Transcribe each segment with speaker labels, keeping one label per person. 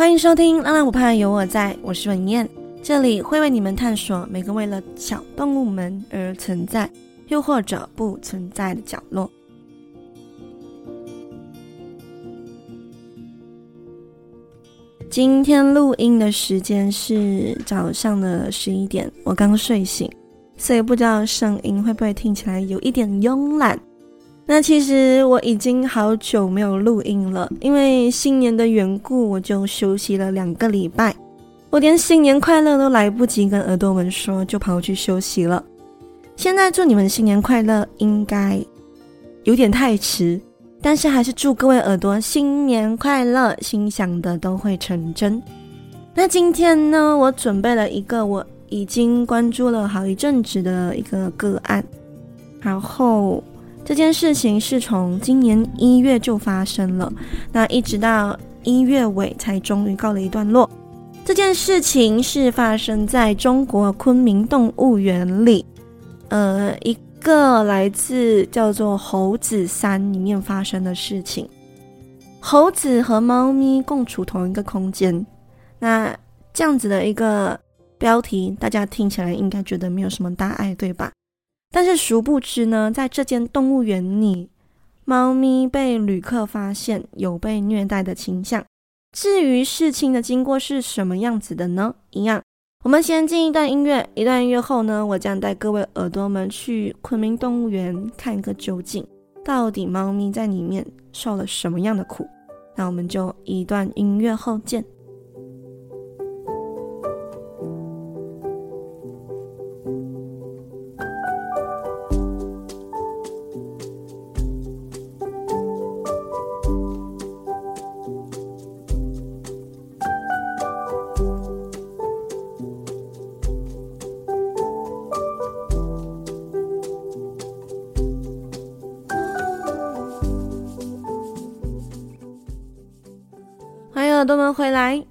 Speaker 1: 欢迎收听《浪浪不怕有我在》，我是文燕，这里会为你们探索每个为了小动物们而存在，又或者不存在的角落。今天录音的时间是早上的十一点，我刚睡醒，所以不知道声音会不会听起来有一点慵懒。那其实我已经好久没有录音了，因为新年的缘故，我就休息了两个礼拜。我连新年快乐都来不及跟耳朵们说，就跑去休息了。现在祝你们新年快乐，应该有点太迟，但是还是祝各位耳朵新年快乐，心想的都会成真。那今天呢，我准备了一个我已经关注了好一阵子的一个个案，然后。这件事情是从今年一月就发生了，那一直到一月尾才终于告了一段落。这件事情是发生在中国昆明动物园里，呃，一个来自叫做猴子山里面发生的事情。猴子和猫咪共处同一个空间，那这样子的一个标题，大家听起来应该觉得没有什么大碍，对吧？但是殊不知呢，在这间动物园里，猫咪被旅客发现有被虐待的倾向。至于事情的经过是什么样子的呢？一样，我们先进一段音乐，一段音乐后呢，我将带各位耳朵们去昆明动物园看个究竟，到底猫咪在里面受了什么样的苦？那我们就一段音乐后见。回来，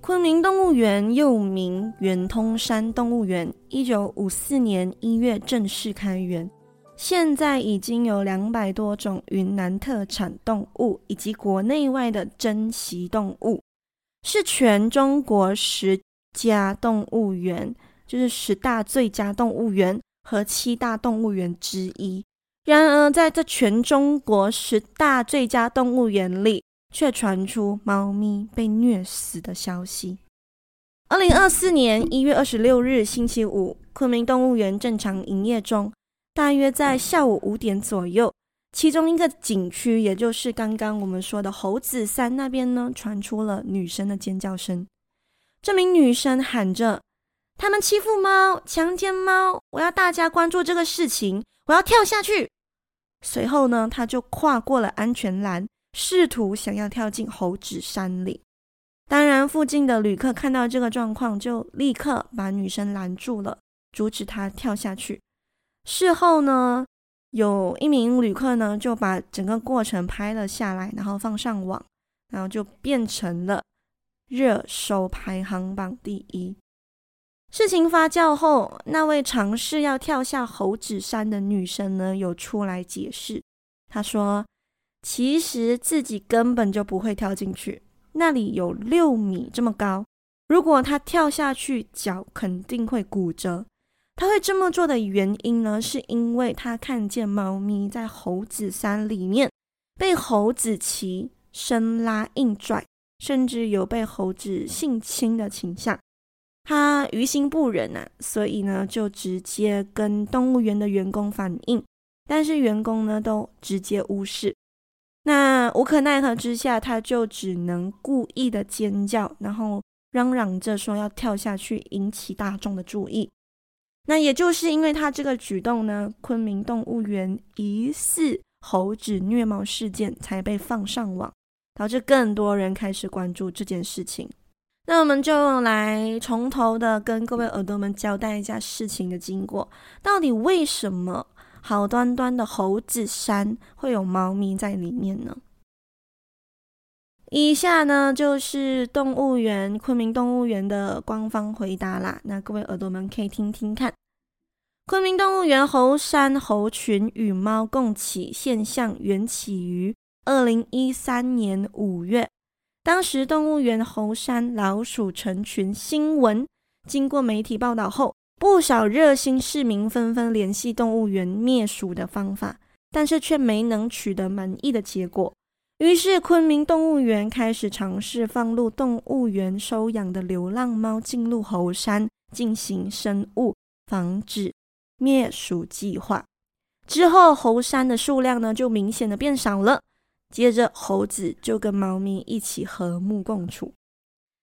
Speaker 1: 昆明动物园又名圆通山动物园，一九五四年一月正式开园，现在已经有两百多种云南特产动物以及国内外的珍稀动物，是全中国十佳动物园，就是十大最佳动物园和七大动物园之一。然而，在这全中国十大最佳动物园里，却传出猫咪被虐死的消息。二零二四年一月二十六日星期五，昆明动物园正常营业中，大约在下午五点左右，其中一个景区，也就是刚刚我们说的猴子山那边呢，传出了女生的尖叫声。这名女生喊着：“他们欺负猫，强奸猫！我要大家关注这个事情，我要跳下去。”随后呢，她就跨过了安全栏。试图想要跳进猴子山里，当然，附近的旅客看到这个状况，就立刻把女生拦住了，阻止她跳下去。事后呢，有一名旅客呢就把整个过程拍了下来，然后放上网，然后就变成了热搜排行榜第一。事情发酵后，那位尝试要跳下猴子山的女生呢，有出来解释，她说。其实自己根本就不会跳进去，那里有六米这么高，如果他跳下去，脚肯定会骨折。他会这么做的原因呢，是因为他看见猫咪在猴子山里面被猴子骑、生拉硬拽，甚至有被猴子性侵的倾向。他于心不忍啊，所以呢，就直接跟动物园的员工反映，但是员工呢都直接无视。那无可奈何之下，他就只能故意的尖叫，然后嚷嚷着说要跳下去，引起大众的注意。那也就是因为他这个举动呢，昆明动物园疑似猴子虐猫事件才被放上网，导致更多人开始关注这件事情。那我们就来从头的跟各位耳朵们交代一下事情的经过，到底为什么？好端端的猴子山会有猫咪在里面呢？以下呢就是动物园昆明动物园的官方回答啦。那各位耳朵们可以听听看。昆明动物园猴山猴群与猫共起现象缘起于二零一三年五月，当时动物园猴山老鼠成群新闻经过媒体报道后，不少热心市民纷纷联系动物园灭鼠的方法，但是却没能取得满意的结果。于是，昆明动物园开始尝试放入动物园收养的流浪猫进入猴山进行生物防治灭鼠计划。之后，猴山的数量呢就明显的变少了。接着，猴子就跟猫咪一起和睦共处。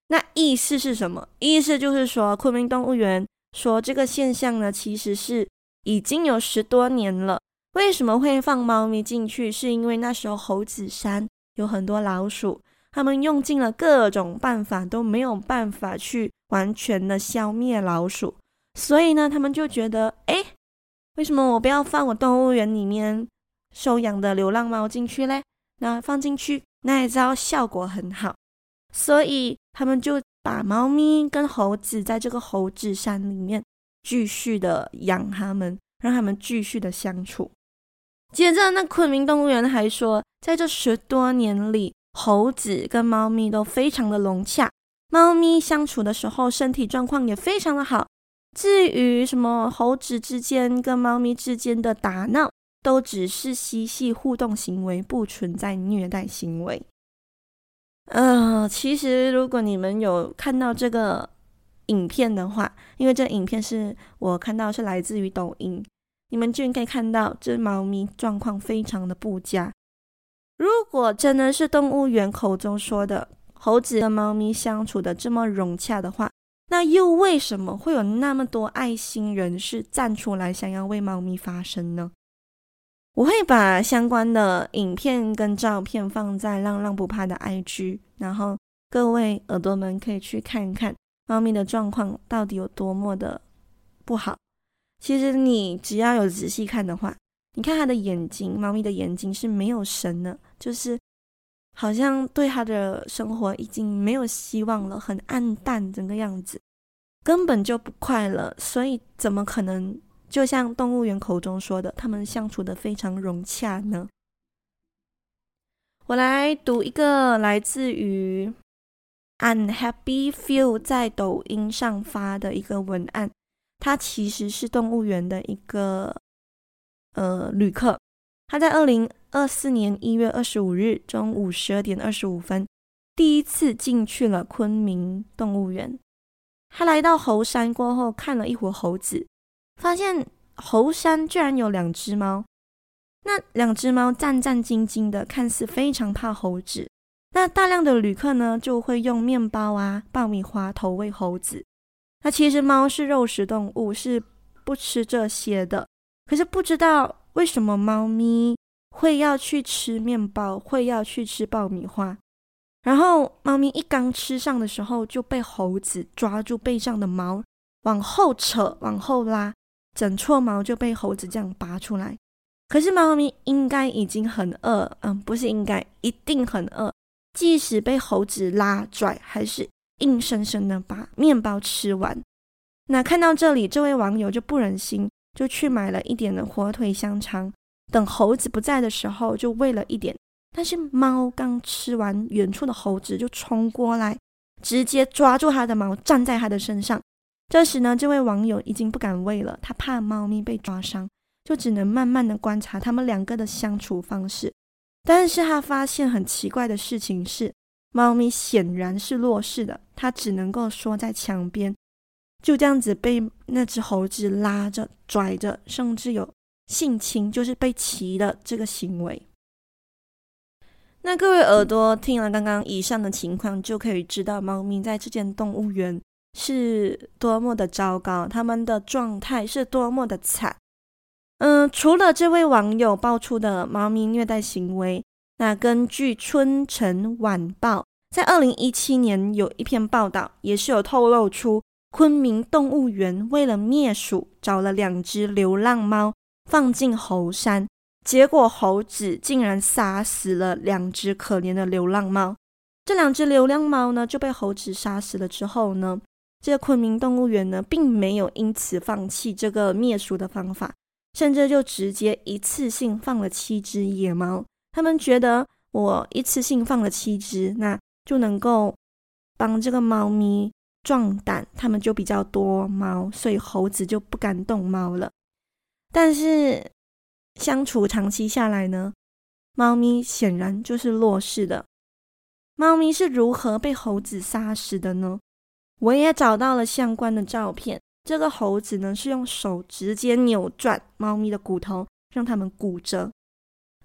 Speaker 1: 那意思是什么？意思就是说，昆明动物园。说这个现象呢，其实是已经有十多年了。为什么会放猫咪进去？是因为那时候猴子山有很多老鼠，他们用尽了各种办法都没有办法去完全的消灭老鼠，所以呢，他们就觉得，哎，为什么我不要放我动物园里面收养的流浪猫进去嘞？那放进去，那一招效果很好，所以他们就。把猫咪跟猴子在这个猴子山里面继续的养它们，让它们继续的相处。接着，那昆明动物园还说，在这十多年里，猴子跟猫咪都非常的融洽，猫咪相处的时候身体状况也非常的好。至于什么猴子之间跟猫咪之间的打闹，都只是嬉戏互动行为，不存在虐待行为。呃，其实如果你们有看到这个影片的话，因为这影片是我看到是来自于抖音，你们就应该看到这猫咪状况非常的不佳。如果真的是动物园口中说的猴子和猫咪相处的这么融洽的话，那又为什么会有那么多爱心人士站出来想要为猫咪发声呢？我会把相关的影片跟照片放在浪浪不怕的 IG，然后各位耳朵们可以去看看猫咪的状况到底有多么的不好。其实你只要有仔细看的话，你看它的眼睛，猫咪的眼睛是没有神的，就是好像对它的生活已经没有希望了，很暗淡整个样子，根本就不快乐，所以怎么可能？就像动物园口中说的，他们相处得非常融洽呢。我来读一个来自于 Unhappy Few 在抖音上发的一个文案，他其实是动物园的一个呃旅客，他在二零二四年一月二十五日中午十二点二十五分第一次进去了昆明动物园。他来到猴山过后，看了一会猴子。发现猴山居然有两只猫，那两只猫战战兢兢的，看似非常怕猴子。那大量的旅客呢，就会用面包啊、爆米花投喂猴子。那其实猫是肉食动物，是不吃这些的。可是不知道为什么猫咪会要去吃面包，会要去吃爆米花。然后猫咪一刚吃上的时候，就被猴子抓住背上的毛，往后扯，往后拉。整撮毛就被猴子这样拔出来，可是猫咪应该已经很饿，嗯，不是应该，一定很饿。即使被猴子拉拽，还是硬生生的把面包吃完。那看到这里，这位网友就不忍心，就去买了一点的火腿香肠。等猴子不在的时候，就喂了一点。但是猫刚吃完，远处的猴子就冲过来，直接抓住它的毛，站在它的身上。这时呢，这位网友已经不敢喂了，他怕猫咪被抓伤，就只能慢慢的观察他们两个的相处方式。但是他发现很奇怪的事情是，猫咪显然是弱势的，它只能够缩在墙边，就这样子被那只猴子拉着、拽着，甚至有性侵，就是被骑的这个行为。那各位耳朵听了刚刚以上的情况，就可以知道猫咪在这间动物园。是多么的糟糕，他们的状态是多么的惨。嗯，除了这位网友爆出的猫咪虐待行为，那根据《春城晚报》在二零一七年有一篇报道，也是有透露出昆明动物园为了灭鼠，找了两只流浪猫放进猴山，结果猴子竟然杀死了两只可怜的流浪猫。这两只流浪猫呢，就被猴子杀死了之后呢，这个昆明动物园呢，并没有因此放弃这个灭鼠的方法，甚至就直接一次性放了七只野猫。他们觉得，我一次性放了七只，那就能够帮这个猫咪壮胆，它们就比较多猫，所以猴子就不敢动猫了。但是相处长期下来呢，猫咪显然就是弱势的。猫咪是如何被猴子杀死的呢？我也找到了相关的照片。这个猴子呢，是用手直接扭转猫咪的骨头，让它们骨折。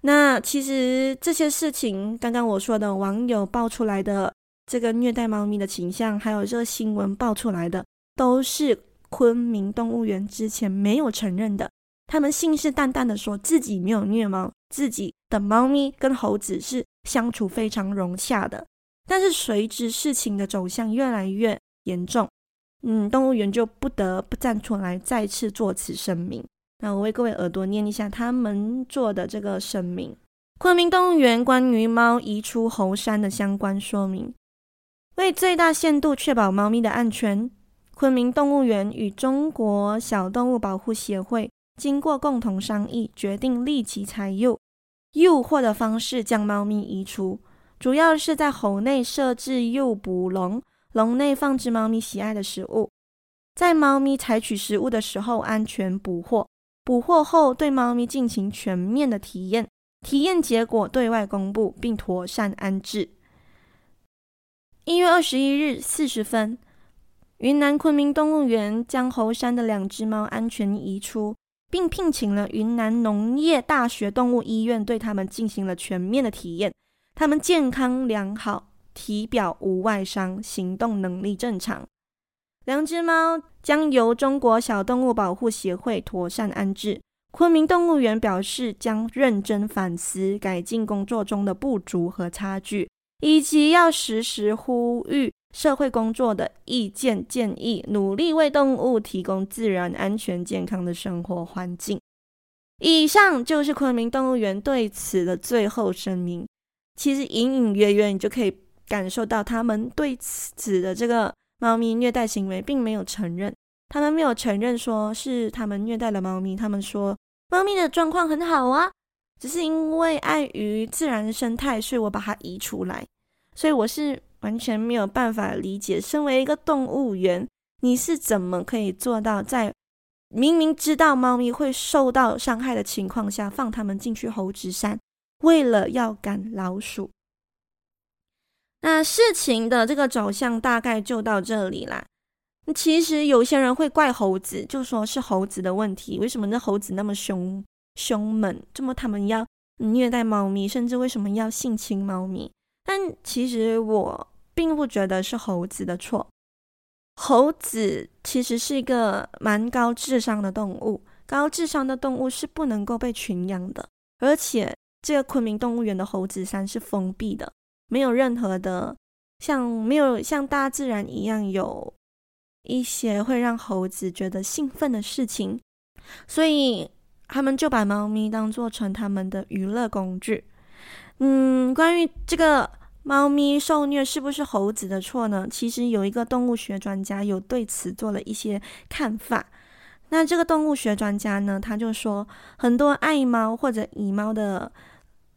Speaker 1: 那其实这些事情，刚刚我说的网友爆出来的这个虐待猫咪的倾向，还有这个新闻爆出来的，都是昆明动物园之前没有承认的。他们信誓旦旦的说自己没有虐猫，自己的猫咪跟猴子是相处非常融洽的。但是随着事情的走向越来越严重，嗯，动物园就不得不站出来再次做此声明。那我为各位耳朵念一下他们做的这个声明：昆明动物园关于猫移出猴山的相关说明，为最大限度确保猫咪的安全，昆明动物园与中国小动物保护协会。经过共同商议，决定立即采用诱惑的方式将猫咪移出，主要是在猴内设置诱捕笼，笼内放置猫咪喜爱的食物，在猫咪采取食物的时候安全捕获，捕获后对猫咪进行全面的体验，体验结果对外公布并妥善安置。一月二十一日四十分，云南昆明动物园将猴山的两只猫安全移出。并聘请了云南农业大学动物医院对它们进行了全面的体验，它们健康良好，体表无外伤，行动能力正常。两只猫将由中国小动物保护协会妥善安置。昆明动物园表示将认真反思改进工作中的不足和差距，以及要时时呼吁。社会工作的意见建议，努力为动物提供自然、安全、健康的生活环境。以上就是昆明动物园对此的最后声明。其实隐隐约约，你就可以感受到他们对此的这个猫咪虐待行为并没有承认。他们没有承认说是他们虐待了猫咪，他们说猫咪的状况很好啊，只是因为碍于自然生态，所以我把它移出来。所以我是。完全没有办法理解，身为一个动物园，你是怎么可以做到在明明知道猫咪会受到伤害的情况下，放它们进去猴子山，为了要赶老鼠？那事情的这个走向大概就到这里啦。其实有些人会怪猴子，就说是猴子的问题，为什么那猴子那么凶凶猛？这么他们要虐待猫咪，甚至为什么要性侵猫咪？但其实我。并不觉得是猴子的错。猴子其实是一个蛮高智商的动物，高智商的动物是不能够被群养的。而且，这个昆明动物园的猴子山是封闭的，没有任何的像没有像大自然一样有一些会让猴子觉得兴奋的事情，所以他们就把猫咪当做成他们的娱乐工具。嗯，关于这个。猫咪受虐是不是猴子的错呢？其实有一个动物学专家有对此做了一些看法。那这个动物学专家呢，他就说，很多爱猫或者以猫的，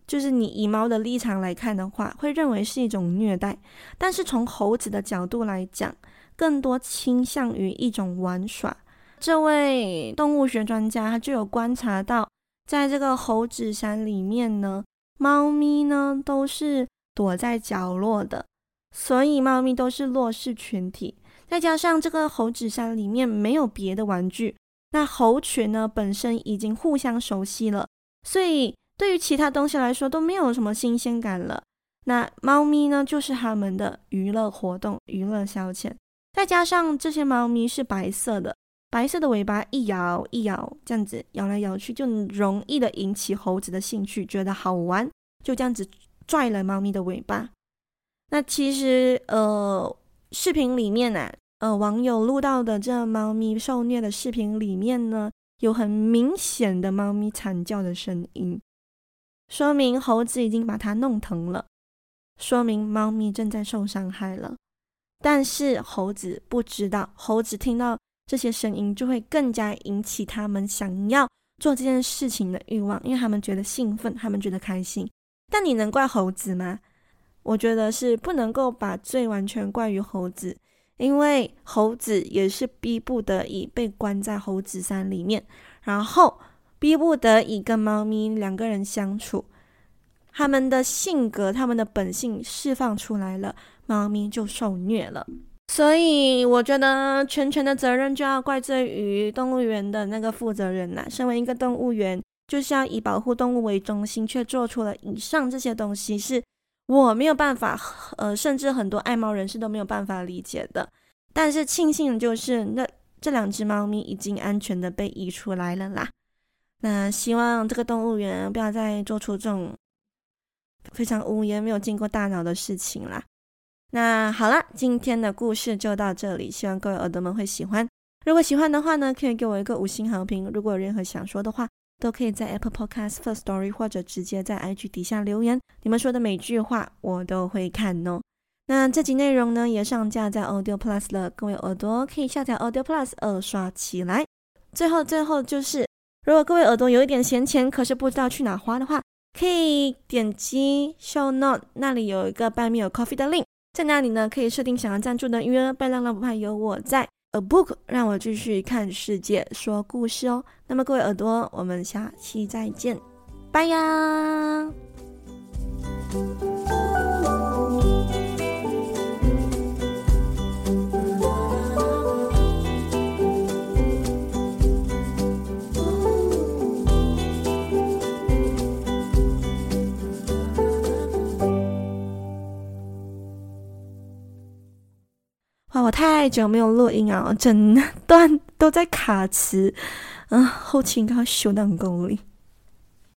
Speaker 1: 就是你以猫的立场来看的话，会认为是一种虐待。但是从猴子的角度来讲，更多倾向于一种玩耍。这位动物学专家他就有观察到，在这个猴子山里面呢，猫咪呢都是。躲在角落的，所以猫咪都是弱势群体。再加上这个猴子山里面没有别的玩具，那猴群呢本身已经互相熟悉了，所以对于其他东西来说都没有什么新鲜感了。那猫咪呢就是他们的娱乐活动、娱乐消遣。再加上这些猫咪是白色的，白色的尾巴一摇一摇，这样子摇来摇去，就容易的引起猴子的兴趣，觉得好玩，就这样子。拽了猫咪的尾巴，那其实呃，视频里面呢、呃，网友录到的这猫咪受虐的视频里面呢，有很明显的猫咪惨叫的声音，说明猴子已经把它弄疼了，说明猫咪正在受伤害了。但是猴子不知道，猴子听到这些声音就会更加引起他们想要做这件事情的欲望，因为他们觉得兴奋，他们觉得开心。但你能怪猴子吗？我觉得是不能够把罪完全怪于猴子，因为猴子也是逼不得已被关在猴子山里面，然后逼不得已跟猫咪两个人相处，他们的性格、他们的本性释放出来了，猫咪就受虐了。所以我觉得全权的责任就要怪罪于动物园的那个负责人呐。身为一个动物园，就是要以保护动物为中心，却做出了以上这些东西，是我没有办法，呃，甚至很多爱猫人士都没有办法理解的。但是庆幸的就是，那这两只猫咪已经安全的被移出来了啦。那希望这个动物园不要再做出这种非常无言、没有经过大脑的事情啦。那好了，今天的故事就到这里，希望各位耳朵们会喜欢。如果喜欢的话呢，可以给我一个五星好评。如果有任何想说的话，都可以在 Apple Podcast Firstory 或者直接在 IG 底下留言。你们说的每句话我都会看哦。那这集内容呢也上架在 Audio Plus 了，各位耳朵可以下载 Audio Plus 二刷起来。最后最后就是，如果各位耳朵有一点闲钱，可是不知道去哪花的话，可以点击 Show Note 那里有一个 Buy Me a Coffee 的 link。在那里呢，可以设定想要赞助的余额，别浪浪不怕有我在。A book 让我继续看世界，说故事哦。那么各位耳朵，我们下期再见，拜呀。我太久没有录音啊，整段都在卡词，嗯，后期应该要修到很够力。